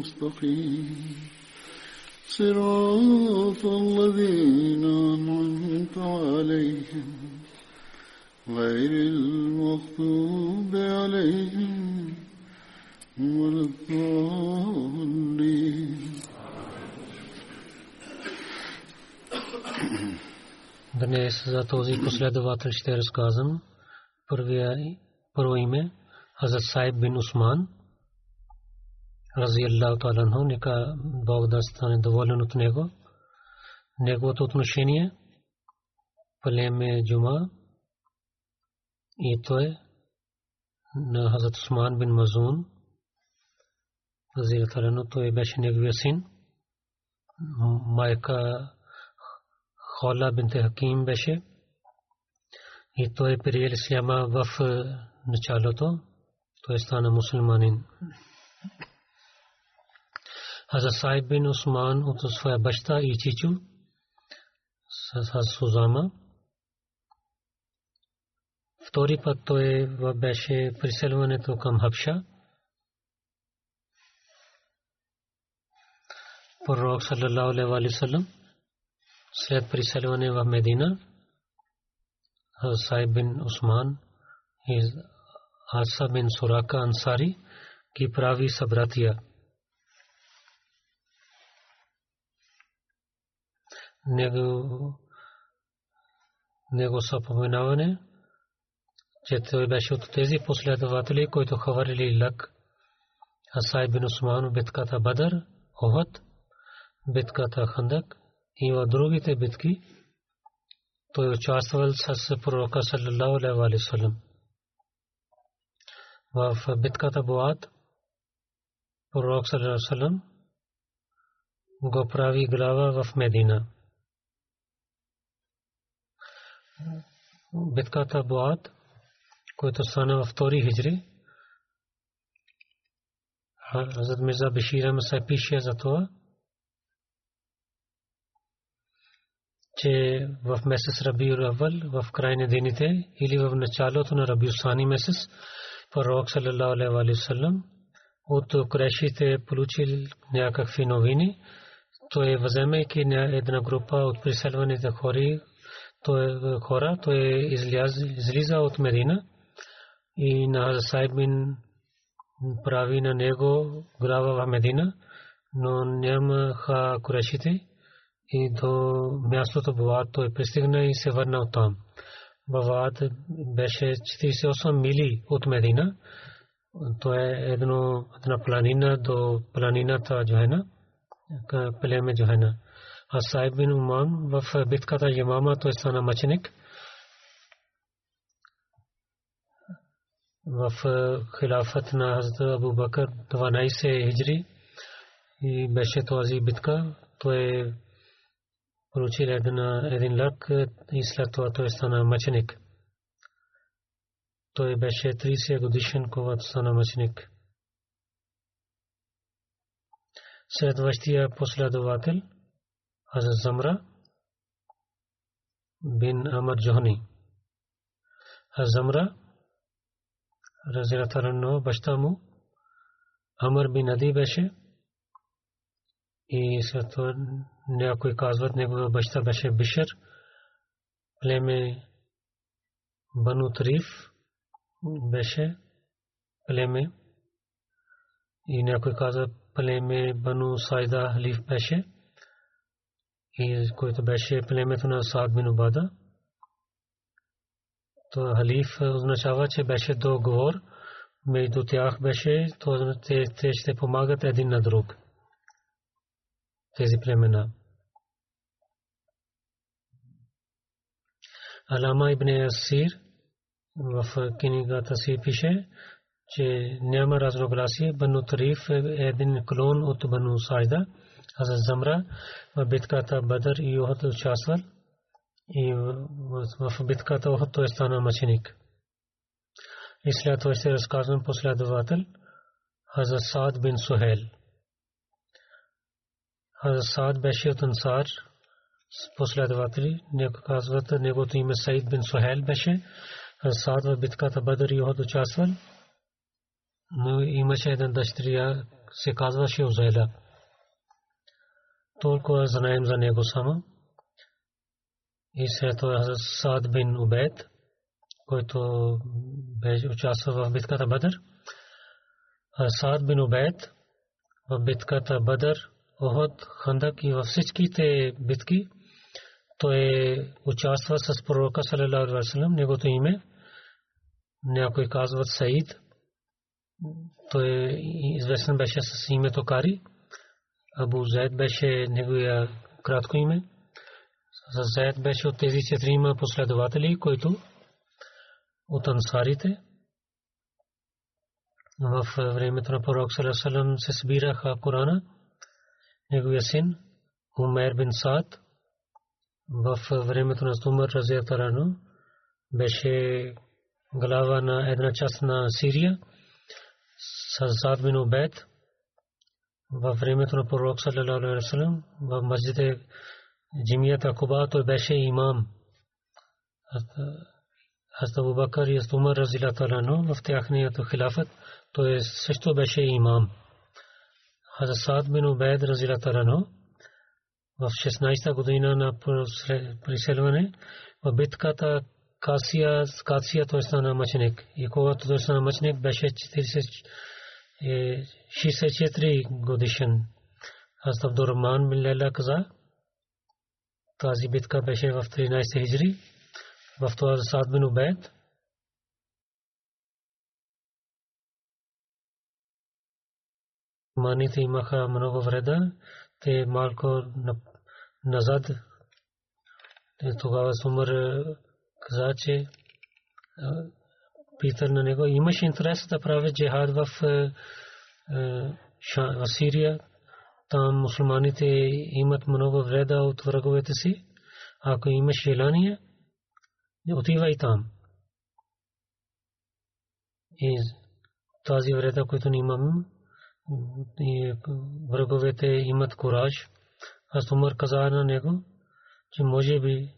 المستقيم صراط الذين أنعمت عليهم غير المغضوب عليهم ولا الضالين Днес за този последовател ще разказвам първия, първо име Хазрат Сайб бин Усман рази Аллаху Таала анху, нека Бог да стане доволен от него. Неговото отношение племе Джума и той на Хазрат Усман бин Мазун рази Аллаху той беше неговия син. Майка Хола бинте Хаким беше и той приел исляма в началото. Той стана мусулманин. Хазрат Сайб бин Усман от своя баща и чичо с Сузама. Втори път той беше приселването към Хабша. Пророк саллалаху алейхи ва саллям след приселване в Медина Сайб бин Усман и Аса бин Сурака Ансари ги прави събратия. Него него съпоменаване, че той беше от тези последователи, които хвърли лък. Асай бин Усман битката Бадър, Охот, битката Хандак и в другите битки той участвал с пророка саллаллаху алейхи ва саллям. В битката Буат пророк саллаллаху алейхи ва саллям го прави глава в Медина. Битката Буат, който стана във втори хиджри, Хазрат Мирза Беширам се пише за това, че в месец Раби Равал, в край на дените или в началото на Раби Усани месец, пророк саллалаху алейхи ва саллям от Курешите получил някакви новини. Той въземайки една група от приселваните хори, той хора, той излиза от Медина и на Сайб бин прави на него глава в Медина, но нямаха Курешите и до мястото Бават той пристигна и се върна от там. Бават беше 48 мили от Медина. То е едно, една планина до планината Джохена, племе Джохена. А Сайб бин Уман в битката Ямама той стана мъченик. В хилафът на Хазрат Абу Бакър 12 хиджри и беше този битка. Той получил един лък и след това той стана мъченик. Той беше 30 годишен, когато стана мъченик. следващия последовател Хазрат Замра бин Амр Джохани. Замра разилатарано баща му Амр бин Ади беше и след това някой казват негова баща беше Бишер племе Бану Тариф беше племе и някой каза племе Бану Сайда Халиф беше и който беше племето на Саад бин Убада. То халиф означава, че беше договор между тях беше, то те, те ще помагат един на друг. Тези племена. Алама ибн Асир в книгата си пише, че няма разногласие. Бану Тариф е един клон от Бану Сайда. Хазрат Замра в битката Бадър и Охот участвал и в битката Охот той стана мъченик. И след това ще разказвам последовател Хазрат Саад бин Сухел. Хазрат Саад беше от Ансар последователи. Някой казват, неговото име Саид бин Сухел беше. Хазрат Саад в битката Бадър и Охот участвал. Но имаше една дъщеря, се казваше Узайла толкова знаем за него само. И след това Саад бин Убед, който беше участвал в битката Бадър. Саад бин Убед в битката Бадър, Охот, Хандак и във всичките битки той участва с пророка салалаху алейхи вассалам, неговото име. Някой казват Саид. Той известен беше с името Кари. Абу Зайд беше неговия кратко име. Зайд беше от тези четирима последователи, които от ансарите в времето на пророк Салесалам се събираха Корана. Неговия син Умер бин Саад в времето на Стумър Разиятарано беше глава на една част на Сирия. Сад бин Убед във времето на пророк саллалаху алейхи ва саллям в масджид Джимията Куба той беше имам. Хазрат Абу и Хазрат Умар разилата в тяхният хилафът той също беше имам. Хазрат Саад бин Убайд разилата в 16-та година на преселване в битката Касия, Касия той стана мъченик. И когато той стана мъченик беше 40 64 годишен. Аз Абдуррахман бин Лейла каза, тази битка беше в 13 хиджри, в това Саад бин Убейд. Маните имаха много вреда, те малко назад. Тогава Сумър каза, че пита на него, имаш интерес да прави джихад в Сирия, там мусулманите имат много вреда от враговете си. Ако имаш желание, отивай там. И тази вреда, която ни имам, и враговете имат кураж. Аз Умар каза на него, че може би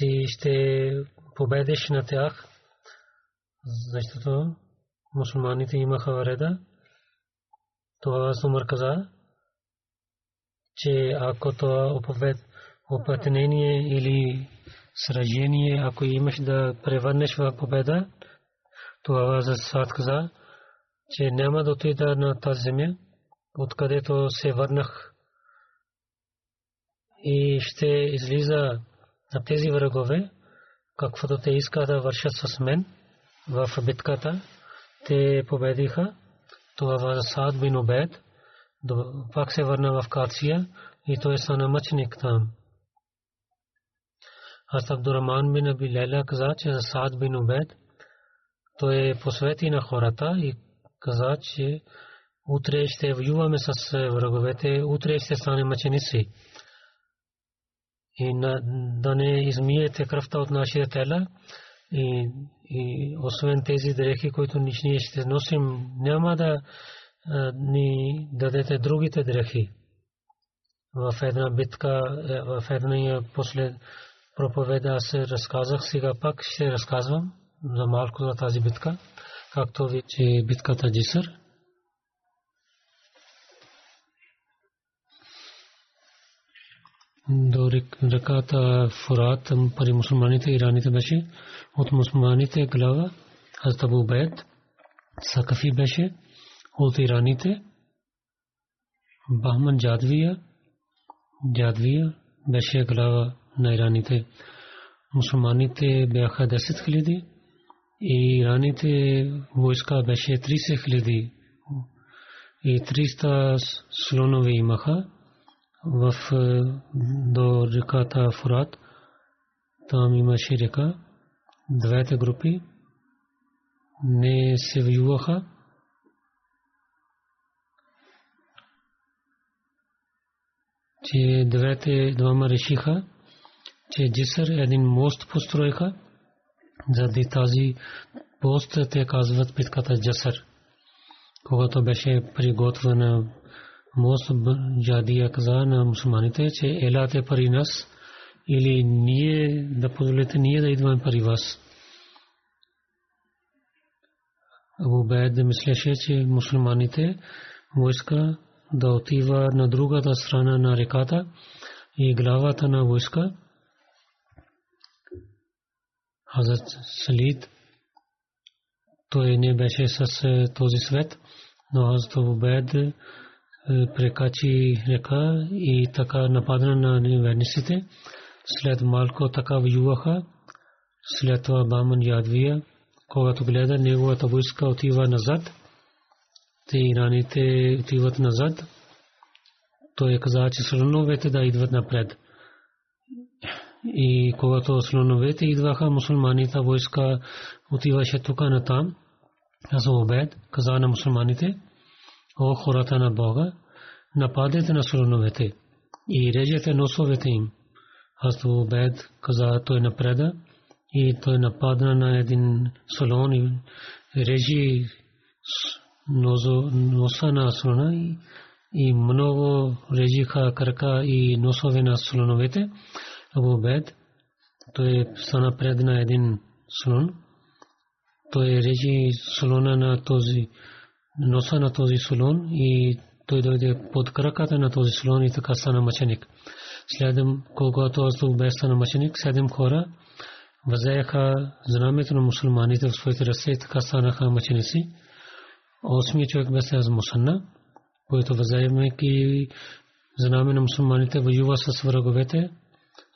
ти ще победиш на тях, защото мусулманите имаха вреда. Това Сумар каза, че ако това опътнение или сражение, ако имаш да превърнеш в победа, това за Сад каза, че няма да отида на тази земя, откъдето се върнах и ще излиза на тези врагове, каквото те искат да вършат с мен в битката, те победиха. Това was Саад бин Убед. Пак се върна в Кация и той стана мъченик там. Аз Абдураман бин Аби Лейла каза, че за Саад бин Убед той посвети на хората и каза, че утре ще воюваме с враговете, утре ще стане мъченици и да не измиете кръвта от нашия тела и, и освен тези дрехи, които ние ще носим, няма да ни дадете другите дрехи. В една битка, в една после проповеда аз разказах, сега пак ще разказвам за малко за тази битка, както ви, че битката Джисър. До реката Фурат пари мусулманите ираните беше от мусулманите глава Хазрат Абу Бейд Сакафи беше от ираните Бахман Джадвия Джадвия беше глава на ираните мусулманите бяха 10 хиляди и ираните войска беше 30 хиляди и 300 слонове имаха в до реката Фурат. Там имаше река. Двете групи не се воюваха. че двете двама решиха, че Джисър един мост построиха, заради тази пост те казват питката Джасър. Когато беше приготвена мост Джадия каза на мусулманите, че елате пари нас или ние да позволите ние да идваме пари вас. Абу Бейд мислеше, че мусулманите войска да отива на другата страна на реката и главата на войска Хазрат Салид той не беше с този свет, но Хазрат Абу прекачи река и така нападна на неверниците. След малко така воюваха. След това Баман Ядвия, когато гледа неговата войска отива назад, те ираните отиват назад. Той каза, че слоновете да идват напред. И когато слоновете идваха, мусулманите войска отиваше тук на там. Аз обед каза на мусулманите, о хората на Бога, нападете на слоновете и режете носовете им. Аз обед каза, той напреда и той нападна на един слон и режи носа на слона и много режиха крака и носове на слоновете. Абу Бед, той стана пред на един слон. Той режи слона на този носа на този слон и той дойде под краката на този слон и така стана мъченик. Следом, когато Азлу бе стана мъченик, седем хора възеяха знамето на мусулманите в своите ръце и така станаха мъченици. Осми човек беше аз Мусанна, който възеемайки знаме на мусулманите воюва с враговете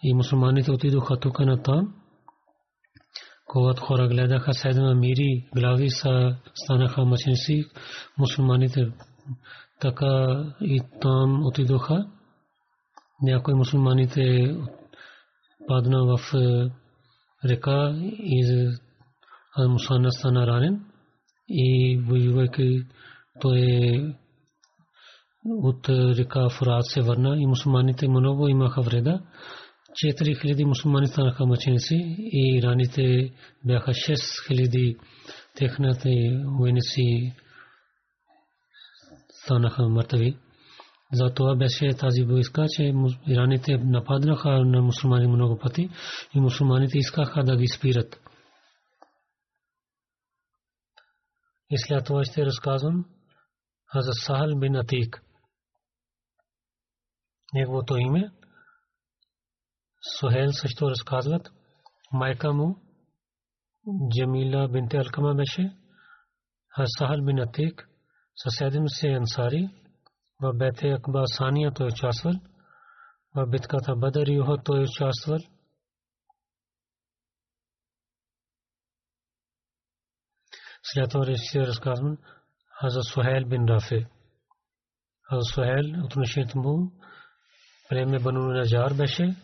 и мусулманите отидоха тук на там. Когато хора гледаха седма мири, глави са станаха мъченици, мусулманите така и там отидоха. Някои мусулманите падна в река и мусулмана стана ранен и воювайки той от река Фурат се върна и мусулманите много имаха вреда. 4000 мусулмани станаха мъченици и раните бяха 6000 техните войници станаха мъртви. За това беше тази войска, че ираните нападнаха на мусулмани много пъти и мусулманите искаха да ги спират. И след това ще разказвам за Сахал бин Атик. Неговото име Сухел също разказват. Майка му Джамила бинте Алкама беше. Сахал бин Атик съседим се ансари в бете акба сания той участвал в битката Бадър и Уход той участвал след това реши разказвам Хаза Сухел бин Рафи Хаза Сухел отношението му племе Бану Наджар беше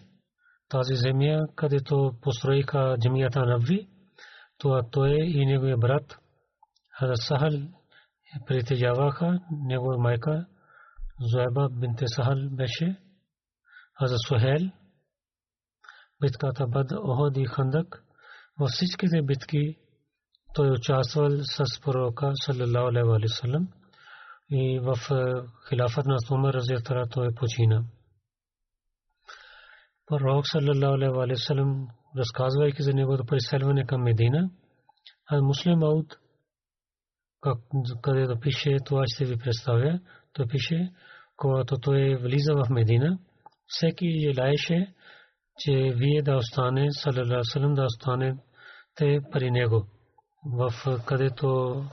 тази земя, където построиха джамията Навви, това той и неговия брат Хаза Сахал притежаваха. Негова майка Зуеба бинте Сахал беше, а за Сухел битката Бад Оход и Хандак във всичките битки той участвал с пророка саллалаху алейхи ва саллям и в хилафът на Умар разиятара той почина. Пророк саллалаху алейхи ва саллям разказвайки за неговото преселване към Медина, а муслим Ауд, където пише, това ще ви представя, то пише, когато той влиза в Медина, всеки желаеше, че вие да остане, салалаху салам да остане те при него. В където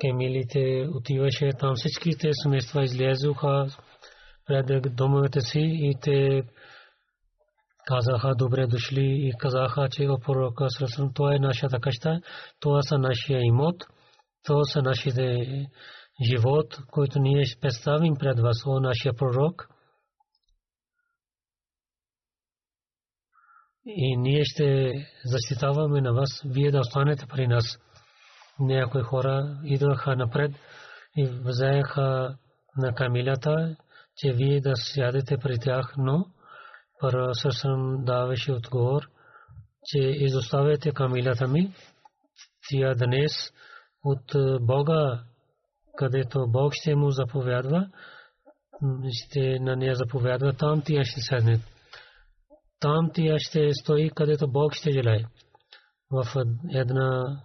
кемилите отиваше, там всичките семейства излезоха пред домовете си и те казаха добре дошли и казаха, че о пророка Срасъм, това е нашата къща, това са нашия имот, това са нашите живот, който ние ще представим пред вас, о нашия пророк. И ние ще защитаваме на вас, вие да останете при нас. Някои хора идваха напред и взеха на камилята, че вие да сядете при тях, но Пророк даваше отговор, че изоставяте камилата ми, тя днес от Бога, където Бог ще му заповядва, ще на нея заповядва, там тя ще седне. Там тя ще стои, където Бог ще желае. В една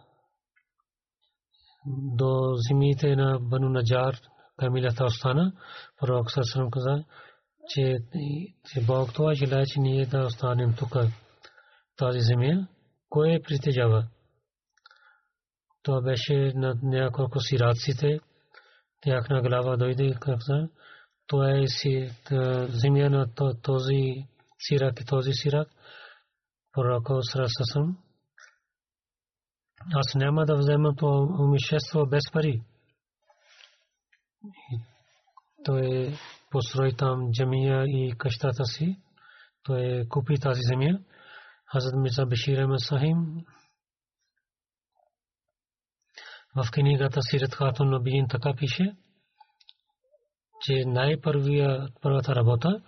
до зимите на Бану Наджар камилата остана. Пророк Сърсърм каза, че Бог това желая, че ние да останем тук тази земя. Кой е притежава? Това беше на няколко сираците. Тяхна глава дойде и каза, това е си, земя на този сирак и този сирак. Пророкът Срасасам. Аз няма да взема това умишество без пари. Той е построи там джамия и къщата си. Той купи тази земя. Хазрат Мирза Бешир Ахмед Сахим в книгата Сират Хатун Набиин така пише, че най-първата работа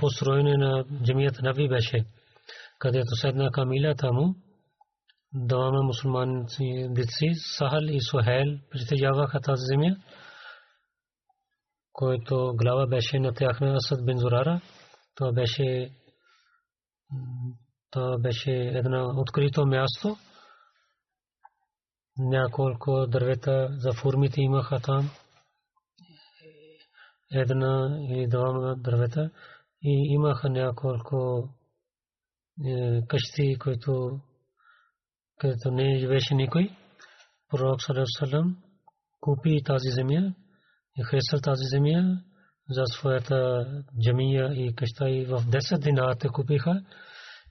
построене на джамият Нави беше, където седна камилята му, двама мусулмани деци, Сахал и Сухел, притежаваха тази земя който глава беше на тяхна Асад бин Зурара. Това беше това беше едно открито място. Няколко дървета за формите имаха там. Една и двама дървета. И имаха няколко е, къщи, които където не живеше никой. Пророк Салам купи тази земя и хареса тази земя за своята джамия и къща и в 10 дина те купиха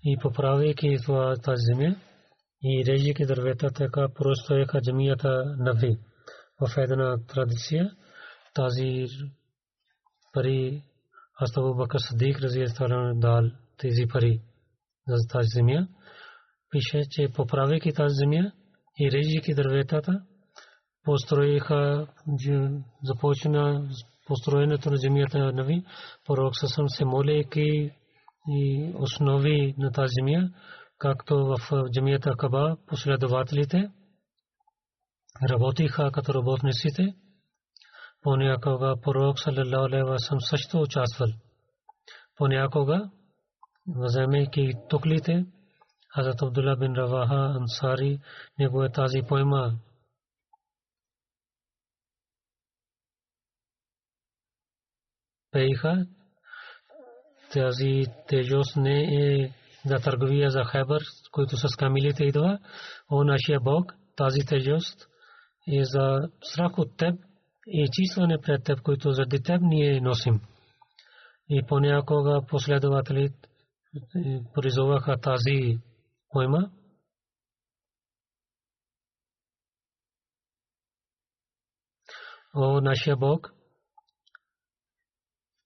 и поправяйки това тази земя и режейки дървета, така простояха джамията нави. В една традиция тази пари Астабу Бакър Садик разиятаран дал тези пари за тази земя. Пише, че поправяйки тази земя и режейки дърветата, построиха, започна построенето на земята на Нави, пророк Сасам се молейки и основи на тази земя, както в джамията Каба последователите работиха като работниците. Понякога пророк саллалаху алейхи ва салlam също участвал. Понякога вземайки туклите, Хазрат Абдулла бин Раваха Ансари негове тази поема пееха. Тази тежост не е за търговия за Хайбър, който с камилите идва. О, нашия Бог, тази тежост е за страх от теб и чистване пред теб, който заради теб ние носим. И понякога последователи призоваха тази пойма. О, нашия Бог,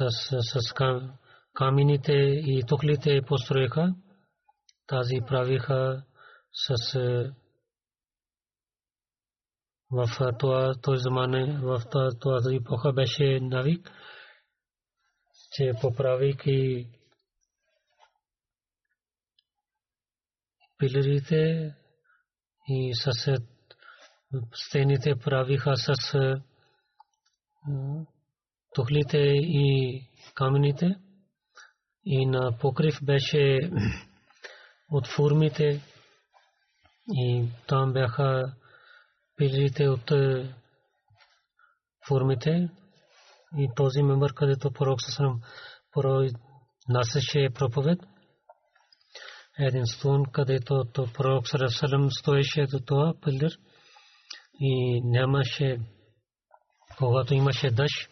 с камъните и тухлите построиха. Тази правиха с в това той замане, в тази епоха беше навик, че поправяйки пилерите и с стените правиха с тухлите и камъните. И на покрив беше от фурмите. И там бяха пилите от е, формите и този мемър, където пророк Сасанам порой насеше проповед. Един стон, където пророк Сасанам стоеше до това пилир и нямаше, когато имаше дъжд,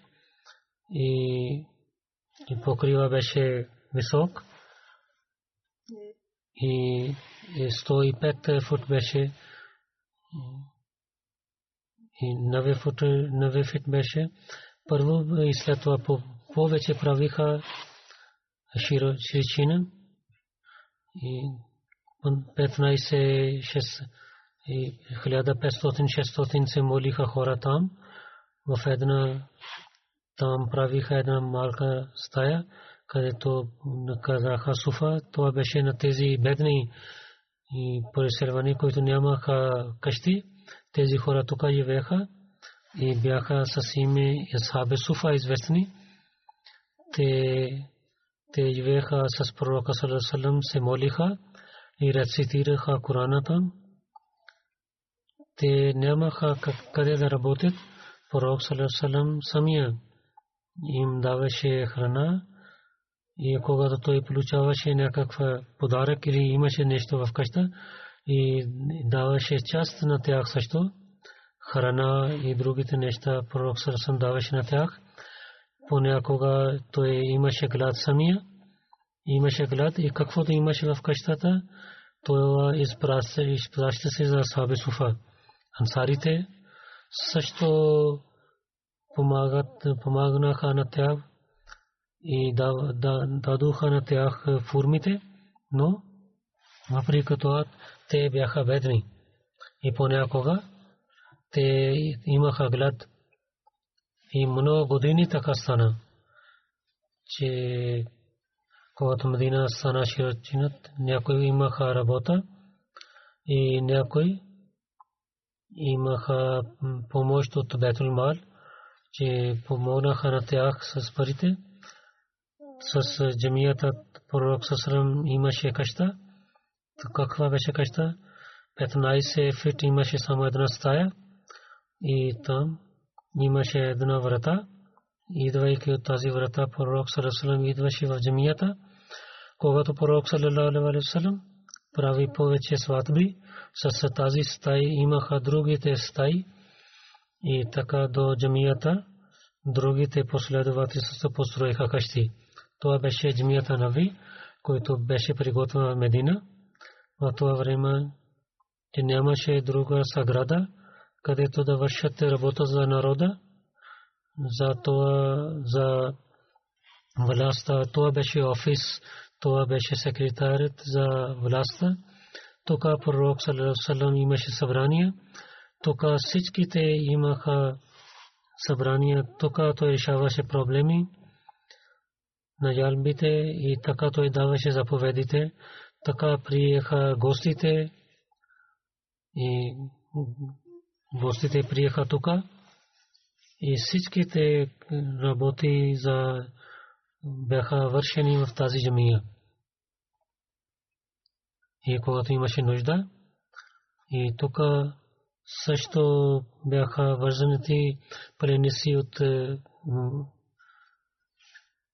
и покрива беше висок и 105 фут беше и 9 фут 9 фут беше първо и след това повече правиха широчина и 15 1500-600 се молиха хора там в една там правиха една малка стая, където наказаха суфа. Това беше на тези бедни и преселвани, които нямаха къщи. Тези хора тук живееха и бяха с име Исхабе Суфа известни. Те, те живееха с пророка Салам, се молиха и рецитираха Корана там. Те нямаха къде да работят. Пророк Салам самия им даваше храна и когато той получаваше някаква подарък или имаше нещо в къща и даваше част на тях също храна и другите неща пророк Сърсън даваше на тях. Понякога той имаше глад самия, имаше глад и каквото имаше в къщата, това изпраща се за Саби Суфа. Ансарите също помогнаха на тях и дадоха на тях формите, но въпреки това те бяха бедни. И понякога те имаха глад. И много години така стана, че когато Медина стана широчинът, някои имаха работа и някои имаха помощ от Бетулмал – че помогнаха на тях с парите, с джамията пророк Сасрам имаше къща. То каква беше къща? 15 фит имаше само една стая и там имаше една врата. Идвайки от тази врата, пророк Сарасалам идваше в джамията. Когато пророк Сарасалам прави повече сватби, с тази стаи имаха другите стаи така до джамията другите последователи се построиха къщи. Това беше джамията Нави, който беше приготвен в Медина. В това време че нямаше друга саграда, където да вършат работа за народа. За това, за властта, това беше офис, това беше секретарят за властта. Тук пророк Салам имаше събрание. Тук всичките имаха събрания. Тук той решаваше проблеми на жалбите и така той даваше заповедите. Така приеха гостите и гостите приеха тук и всичките работи за бяха вършени в тази джамия. И когато имаше нужда, и тук също бяха вързаните пленници от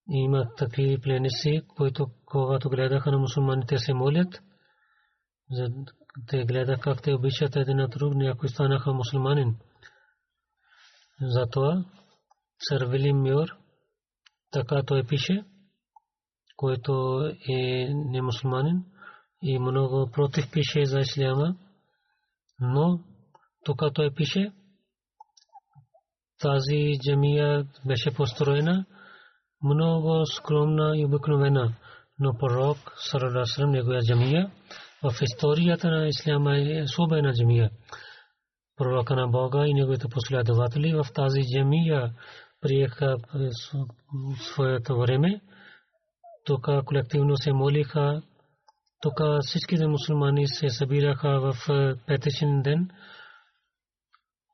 има такива пленници, които когато гледаха на мусулманите се молят, те гледаха как те обичат един на друг, някои станаха мусулманин. Затова сър Вилим Мюр, така той пише, който е не мусулманин и много против пише за исляма, но тук той пише, тази джамия беше построена много скромна и обикновена, но пророк Сараласрам негова джамия в историята на исляма е особена джамия. Пророка на Бога и неговите последователи в тази джамия приеха своето време. Тук колективно се молиха. Тук всичките мусулмани се събираха в петъчен ден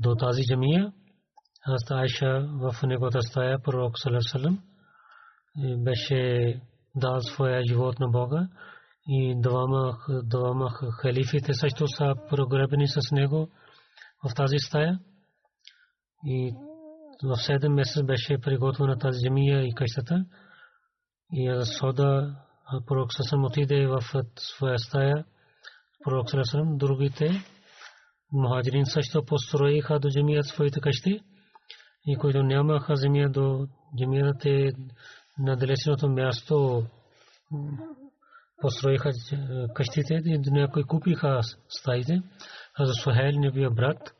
до тази джамия, аз Айша в неговата стая, пророк Салесалем, беше дал своя живот на Бога и двама, двама халифите също са прогребени с него в тази стая. И в 7 месец беше приготвена тази земя и къщата. И Сода пророк Сасам отиде в своя стая. Пророк Сасам другите мухаджирин също построиха до земята своите къщи. И които нямаха земя до те на далечното място построиха къщите и някои купиха стаите. А за Сухайл неговия брат,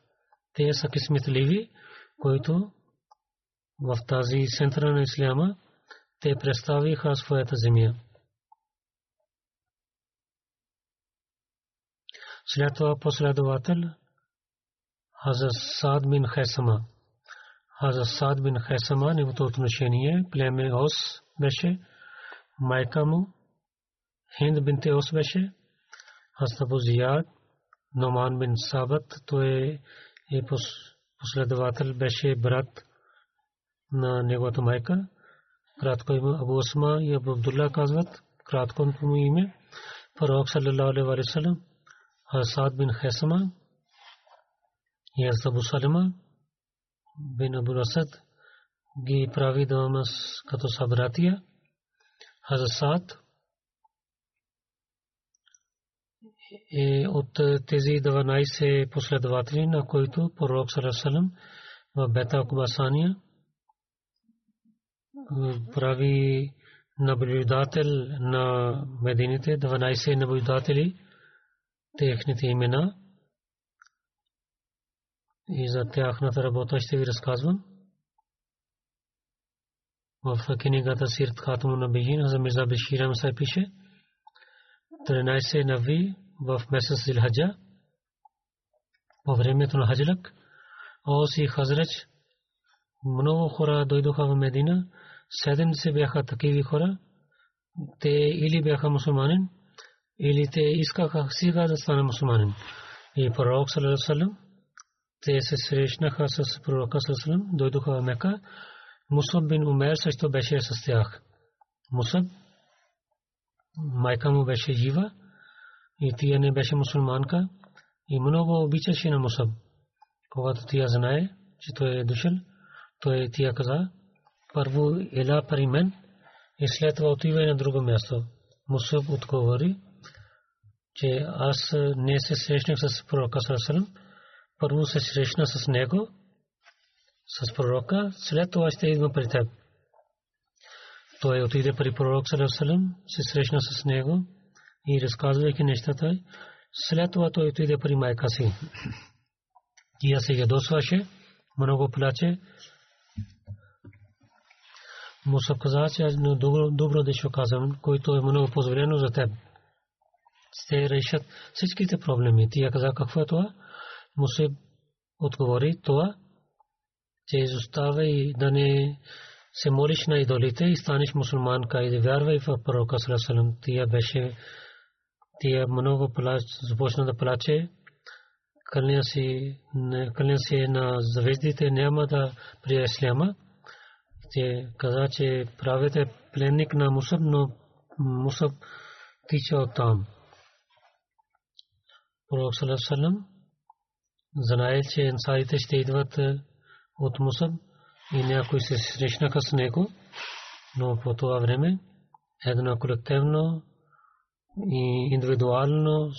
те са кисметливи, които в тази центъра на Исляма те представиха своята земя. След това последовател Хазар Сад бин Хесама. Хазар Сад бин Хесама, неговото отношение, племе Ос беше, майка му, Хинд бинте Ос беше, Хастабу Зияд, Номан бин Сабат, той е последовател, беше брат на неговата майка. Кратко име Абу Осма и Абу Абдулла казват, кратко му име. Пророк саллалаху алейхи ва саллям, Хасад бин Хесама и Абу Салима бин Абу Асад ги прави двама като събратия. Хазасад е от тези 12 последователи, на които пророк Сарасалам в Бета Кубасания прави наблюдател на Медините, 12 наблюдатели, техните имена и за тяхната работа ще ви разказвам. В книгата Сирт Хатму на Бейин, за Мирза Беширам се пише 13 нави в месец Зилхаджа по времето на Хаджлак Ос и Хазрач много хора дойдоха в Медина седемдесет бяха такива хора те или бяха мусулманин или те искаха сега да стане мусулманин и пророк саллаллаху те се срещнаха с пророка саллаллаху дойдоха в Мека Мусаб бин Умер също беше с тях. Мусаб, майка му беше жива и тя не беше мусулманка и много обичаше на Мусаб. Когато тя знае, че той е дошъл, той тя каза, първо ела при мен и след това отива на друго място. Мусаб отговори, че аз не се срещнах с пророка Сарасалам, първо се срещна с него, с пророка, след това ще идва при теб. Той отиде при пророк Салам, се срещна с него и разказвайки нещата, след това той отиде при майка си. Тя се ядосваше, много плаче. Мусаб каза, че аз добро, добро нещо казвам, което е много позволено за теб. Ще решат всичките проблеми. Тя каза, какво е това? Мусаб отговори това, че изостава и да не се молиш на идолите и станеш мусулманка и да вярвай в пророка Салесалам. Тия беше, тия много плач, започна да плаче. Кълня си, си на звездите няма да прия исляма. Те каза, че правите пленник на Мусаб, но Мусаб тича от там. Пророк Салесалам знае, че ансарите ще идват от Мусаб и някои се срещнаха с него, но по това време едно колективно и индивидуално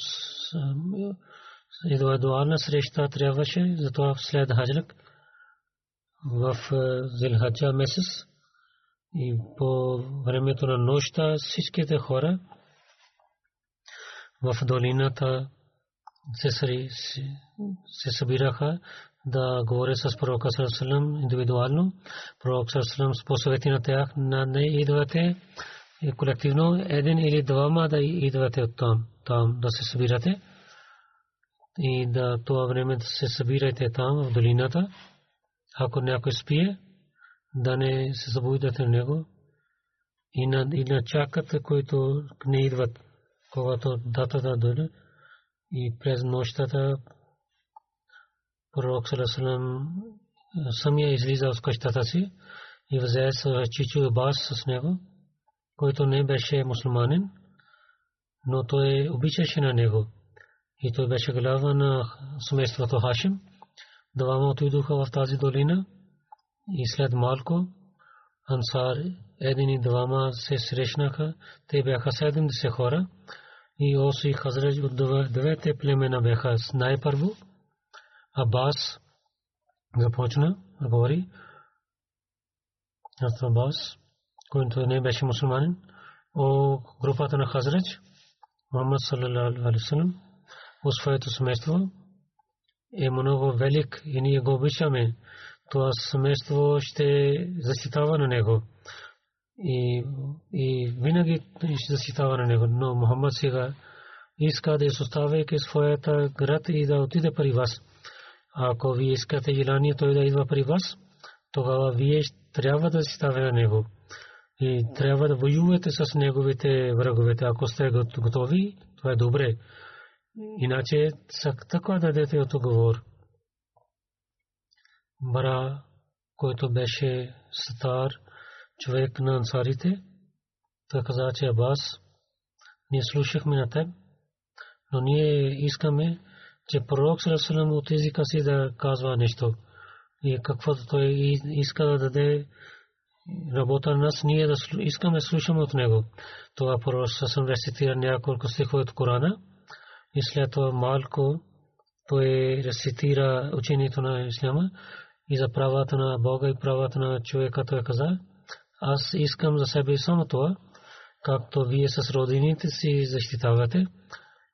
индивидуална среща трябваше, затова след хаджлък в Зилхаджа месец и по времето на нощта всичките хора в долината се, се събираха да говоря с пророка Сърсалам индивидуално. Пророк Сърсалам посъвети на тях на не идвате колективно един или двама да идвате от там, там да се събирате и да това време да се събирате там в долината. Ако някой спие, да не се забудете на него и на, и на чакат, които не идват, когато датата дойде и през нощта пророк Салесалам самия излиза от къщата си и взе с Чичо Бас с него, който не беше мусулманин, но той обичаше на него. И той беше глава на семейството Хашим. Двама отидоха в тази долина и след малко Ансар един и двама се срещнаха. Те бяха 70 хора и Оси Хазрач от двете племена бяха най-първо. Абас започна да говори. Абас, който не беше мусулманин, о групата на Хазрач, Мухаммад саллалаху алейхи салам, о своето семейство е много велик и ние го обичаме. Това семейство ще защитава на него. И, и винаги ще защитава на него. Но Мухаммад сега иска да изоставяйки своята град и да отиде при вас. Ако вие искате желание той да идва при вас, тогава вие трябва да ставя на него. И трябва да воювате с неговите враговете. Ако сте готови, това е добре. Иначе така да дадете отговор. Бара, който беше стар човек на ансарите, той каза, че Абас, ние слушахме на теб, но ние искаме че пророк Сарасалам от езика си да казва нещо. И каквото той иска да даде работа на нас, ние да искаме да слушаме от него. Това пророк Сарасалам рецитира няколко стихове от Корана и след това малко той рецитира учението на Исляма и за правата на Бога и правата на човека той каза. Аз искам за себе само това, както вие с родините си защитавате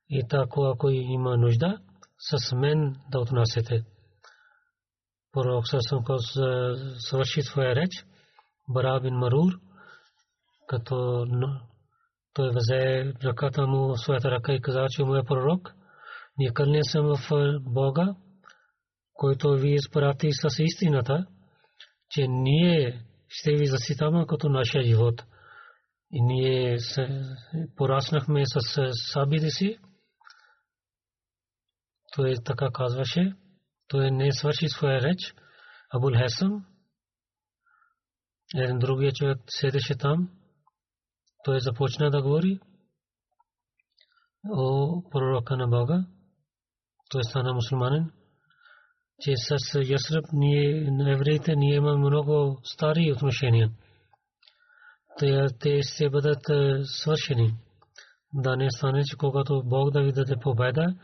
и тако ако има нужда, с мен да отнасяте. Пророк Сърсъм свърши своя реч, Бара Марур, като той взе ръката му, своята ръка и каза, че му е пророк. Ние кълня съм в Бога, който ви изпрати с истината, че ние ще ви заситаме като нашия живот. И ние пораснахме с сабите си, той така казваше, той не свърши своя реч. Абул Хесам, един другия човек седеше там, той започна да говори. О пророка на Бога, той стана мусулманин, че с Ясраб ние, евреите, ние имаме много стари отношения. Те, те ще бъдат свършени. Да не стане, че когато Бог да ви даде победа,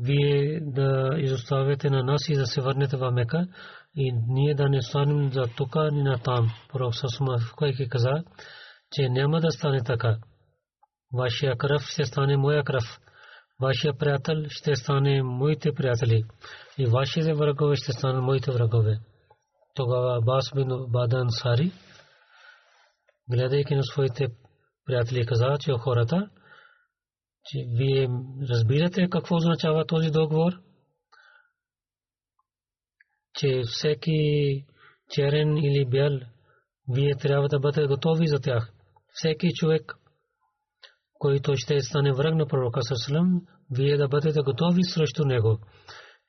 вие да изоставяте на нас и да се върнете в Мека и ние да не станем за тук ни на там. Пророк Сасума който каза, че няма да стане така. Вашия кръв ще стане моя кръв. Вашия приятел ще стане моите приятели. И вашите врагове ще станат моите врагове. Тогава Абас бин Бадан Сари, гледайки на своите приятели, каза, че хората, че вие разбирате какво означава този договор. че всеки черен или бял, вие трябва да бъдете готови за тях. Всеки човек, който ще стане враг на пророка Сърсалам, вие да бъдете готови срещу него.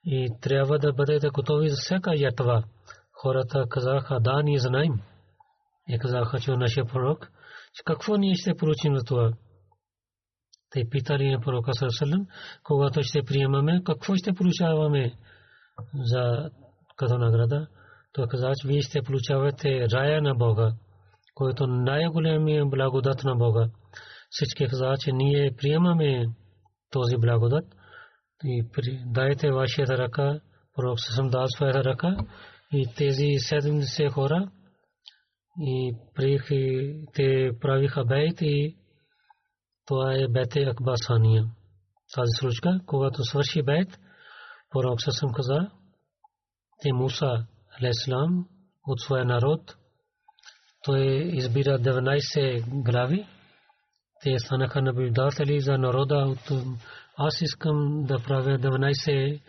И трябва да бъдете готови за всяка ятва. Хората казаха, да, ние знаем. И казаха, че нашия пророк, че какво ние ще получим за това? Те питали на пророка Сърсалам, когато ще приемаме, какво ще получаваме за като награда. Той каза, че вие ще получавате рая на Бога, който най-големия благодат на Бога. Всички каза, че ние приемаме този благодат и дайте вашата ръка, пророк съм дал своята ръка и тези 70 хора и приеха, те правиха бейт и това е бете Акбасания. Тази случка, когато свърши бейт, пророк съм каза, те Муса алейхиссалам от своя народ. Той избира 19 глави. Те станаха наблюдатели за народа. От, аз искам да правя 19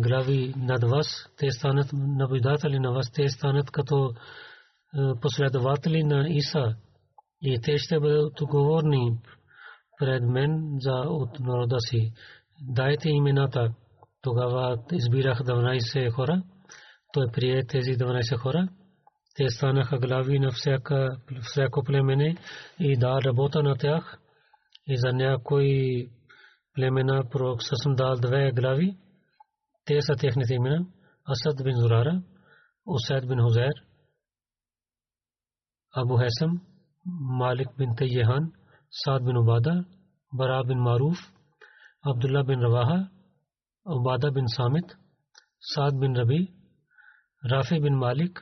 глави над вас. Те станат наблюдатели на вас. Те станат като последователи на Иса. И те ще бъдат отговорни пред мен за от народа си. Дайте имената. Тогава избирах 12 хора. Той прие тези 12 хора. Те станаха глави на всяка, всяко племене и да работа на тях. И за някои племена пророк съм дал две глави. Те са техните имена. Асад бин Зурара, Усайд бин Хузер, Абу Хесам, Малик бин Тайехан, Сад бин Убада, Бара бин Маруф, Абдулlah bin Rawaha, عبادہ بن سامت سعد بن ربی رافع بن مالک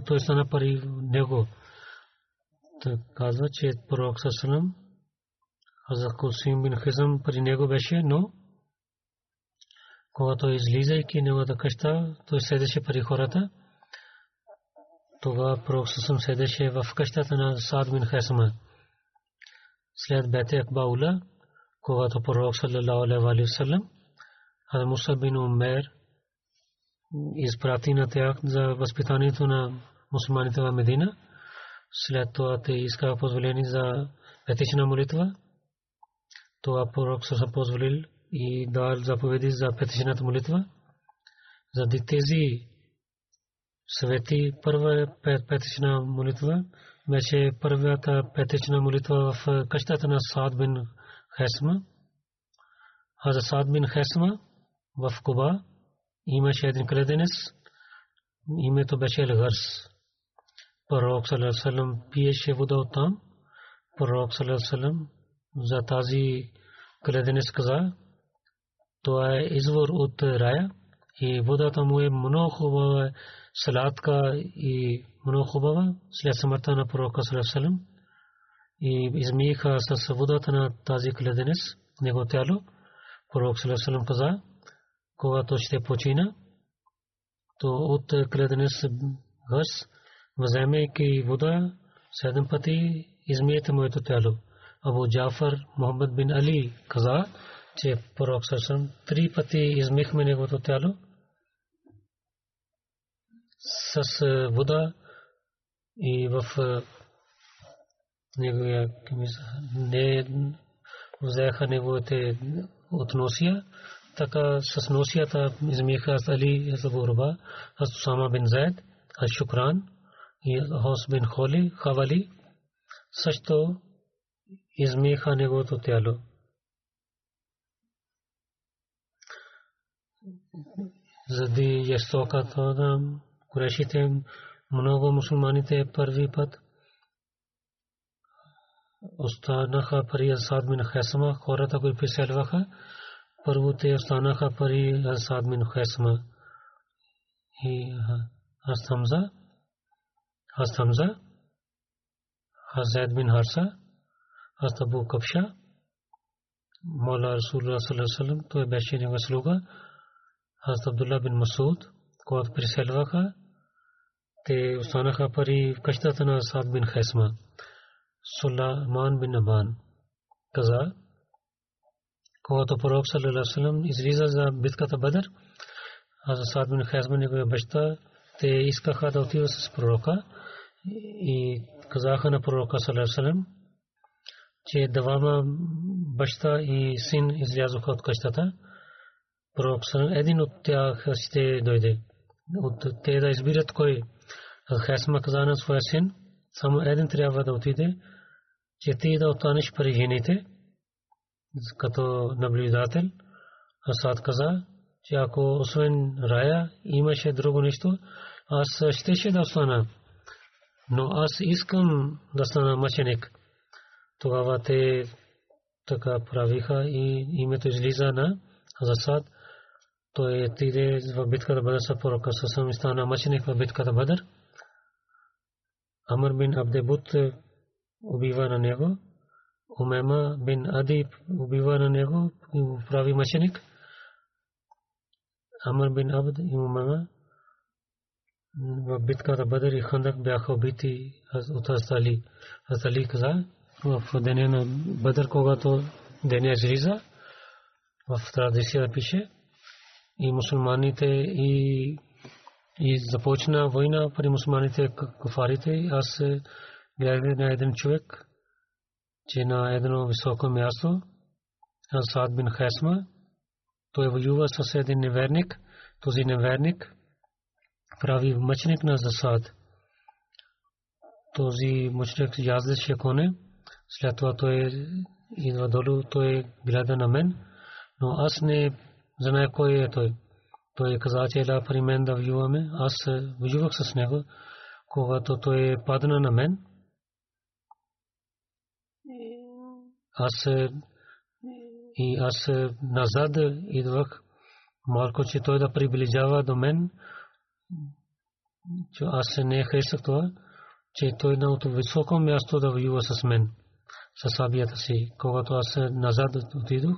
той стана пари него. Той казва, че пророк саллалаху Хазрат Кусим бин Хизам при него беше, но когато излизайки неговата къща, той седеше при хората. Това пророк саллалаху седеше в къщата на Саад бин Хасма. След бете Акбаула, когато пророк саллалаху алейhi ва саллям Муса бин Умер изпрати на тях за възпитанието на мусулманите в Медина. След това те иска позволение за петична молитва. Това пророк се позволил и дал заповеди за петичната молитва. За тези свети първа петична молитва беше първата петична молитва в къщата на Саад бин Хесма. Хаза Саад бин Хесма в Куба имаше един кладенец, името беше Елгарс. Пророк Салам пиеше вода от там. Пророк Салам за тази кладенец каза, това е извор от рая и водата му е много хубава, сладка и много хубава след смъртта на пророка Салам. И измиха с водата на тази кладенец, него тяло. Пророк Салам каза, когато ще почина, то от кладенец гъс, вземайки вода, седем пъти измиете моето тяло. Абу Джафар Мухаммад бин Али каза, че пророк Сърсъм три пъти измихме неговото тяло с вода и в неговия не взеха неговите относия така с носията измиха Али Забурба, аз Усама бин Зайд, аз Шукран и Хос бин Холи, Хавали също измиха неговото тяло. заради жестоката на Курешите, много мусулманите първи път останаха при Асад мин Хесама, хората, които преселваха, първо те останаха пари Асад мин Хесма. И Аз Хамза, аз Хамза, аз Зайд бин Харса, аз Абу Капша, Мола Расулullah sallallahu alaihi wasallam, той беше негова слуга, аз Абдулла бин Масуд, когато приселваха, те останаха пари в къщата на Сад бин Хесма. Сулайман бин Абан каза, когато пророк саллалаху излиза за битката Бадър, а за Сад бин Хесма неговия баща, те искаха да отидат с пророка и казаха на пророка саллалаху че двама баща и син излязоха от къщата. Пророк един от тях ще дойде. От те да избират кой. Хесма каза на своя син, само един трябва да отиде, че ти да останеш при жените, като наблюдател. Асад каза, че ако освен рая имаше друго нещо, аз щеше да остана. Но аз искам да стана мъченик. Тогава те така правиха и името излиза на Хазасад. Той отиде в битката Бадър са пророка Сасам стана мъченик в битката Бадър. Амр бин Абдебут убива на него. Умема бин Ади убива на него и прави мъченик. Амр бин Абд и Умема в битката Бадър и Хандак бяха убити от Астали. Астали каза, в деня на Бадър, когато деня излиза, в традиция пише, и мусулманите и и започна война при мусулманите кафарите. Аз гледах на един човек, че на едно високо място, Асад бин Хесма, той воюва с един неверник, този неверник прави мъченик на засад. Този мъченик яздеше коне, след това той идва долу, той гледа на мен, но аз не знае кой е той. Той каза, че да при мен да воюваме. Аз воювах с него, когато той падна на мен. Аз и аз назад идвах малко, че той да приближава до мен. Че аз не харесах това, че той на високо място да воюва с мен със сабията си. Когато аз назад отидох,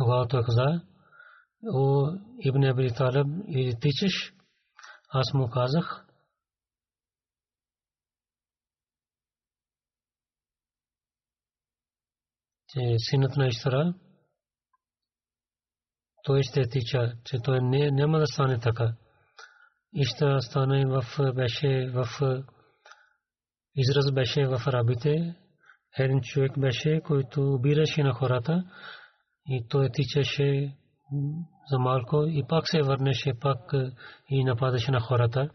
когато той каза, о Ибн Аби Талиб, или тичаш, аз му казах, че синът на Иштара, той ще тича, че той не, няма да стане така. Иштара стане в, беше в израз беше в арабите. Един човек беше, който убираше на хората и той тичаше за малко и пак се върнеше, пак и нападаше на хората.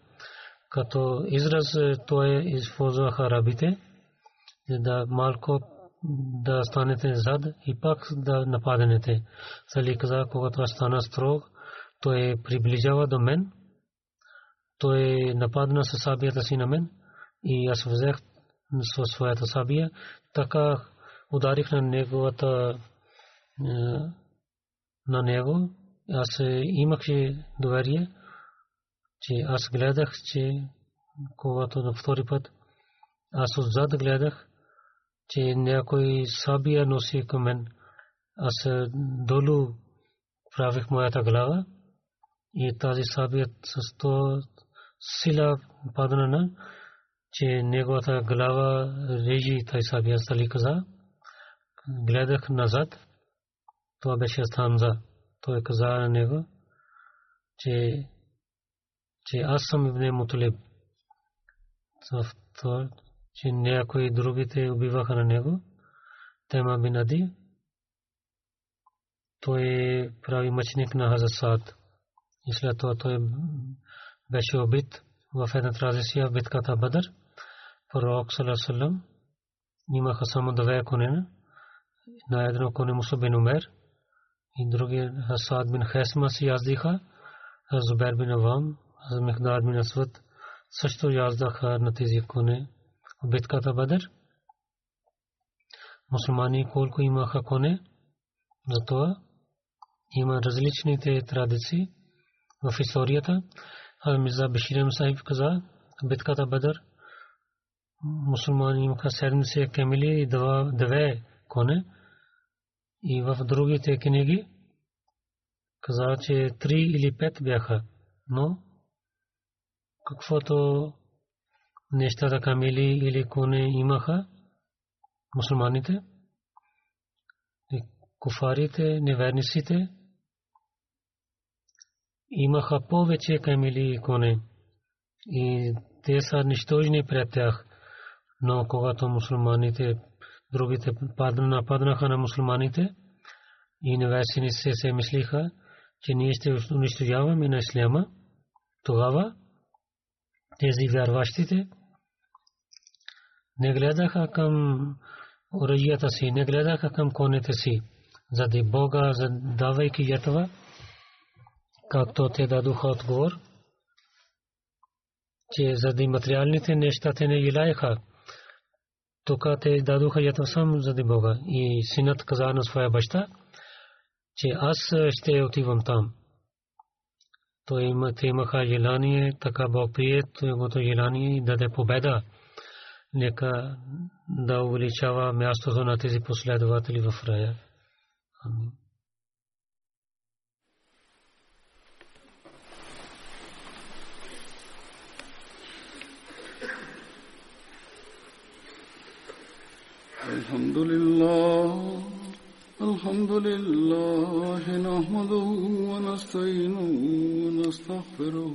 Като израз той използваха арабите, да малко да станете зад и пак да нападнете. Сали каза, когато стана строг, той приближава до мен, той нападна със сабията си на мен и аз взех със своята сабия, така ударих на неговата на него. Аз имаше доверие, че аз гледах, че когато на втори път аз отзад гледах, че някой сабия носи към мен. Аз долу правих моята глава и тази сабия с то сила падна на че неговата глава режи тай сабия Сали каза. Гледах назад. Това беше Хамза. Той каза на него, че, че аз съм Ибн Муталиб. Това, че някои другите убиваха на него. Тема бин Ади. Той прави мъченик на Хазасад. И след това той беше убит в една традиция в битката Бадър пророк саллаллаху имаха само две конена. На едно коне Муса бин Умер и другия Хасад бин Хесма си яздиха. Зубер бин Авам, Мехдар бин Асват също яздаха на тези коне в битката Бадър. Мусулмани колко имаха коне, затова има различните традиции в историята. Миза Беширем Сахиб каза, битката Бадър, мусулмани имаха 70 камили и две коне. И в другите книги каза, че три или пет бяха. Но каквото нещата камили или коне имаха мусулманите, куфарите, неверниците, имаха повече камили и коне. И те са нищожни пред тях. Но когато мусулманите, другите нападнаха на мусулманите, и невесени се се мислиха, че ние ще унищожаваме на исляма, тогава тези вярващите не гледаха към оръжията си, не гледаха към конете си, заради Бога, давайки ятва, както те дадоха отговор, че заради материалните неща те не желаеха. Тук те дадоха ятва сам заради Бога. И синът каза на своя баща, че аз ще отивам там. Той имаха желание, така Бог прие неговото желание и даде победа. Нека да увеличава мястото на тези последователи в рая. Амин. الحمد لله الحمد لله نحمده ونستعينه ونستغفره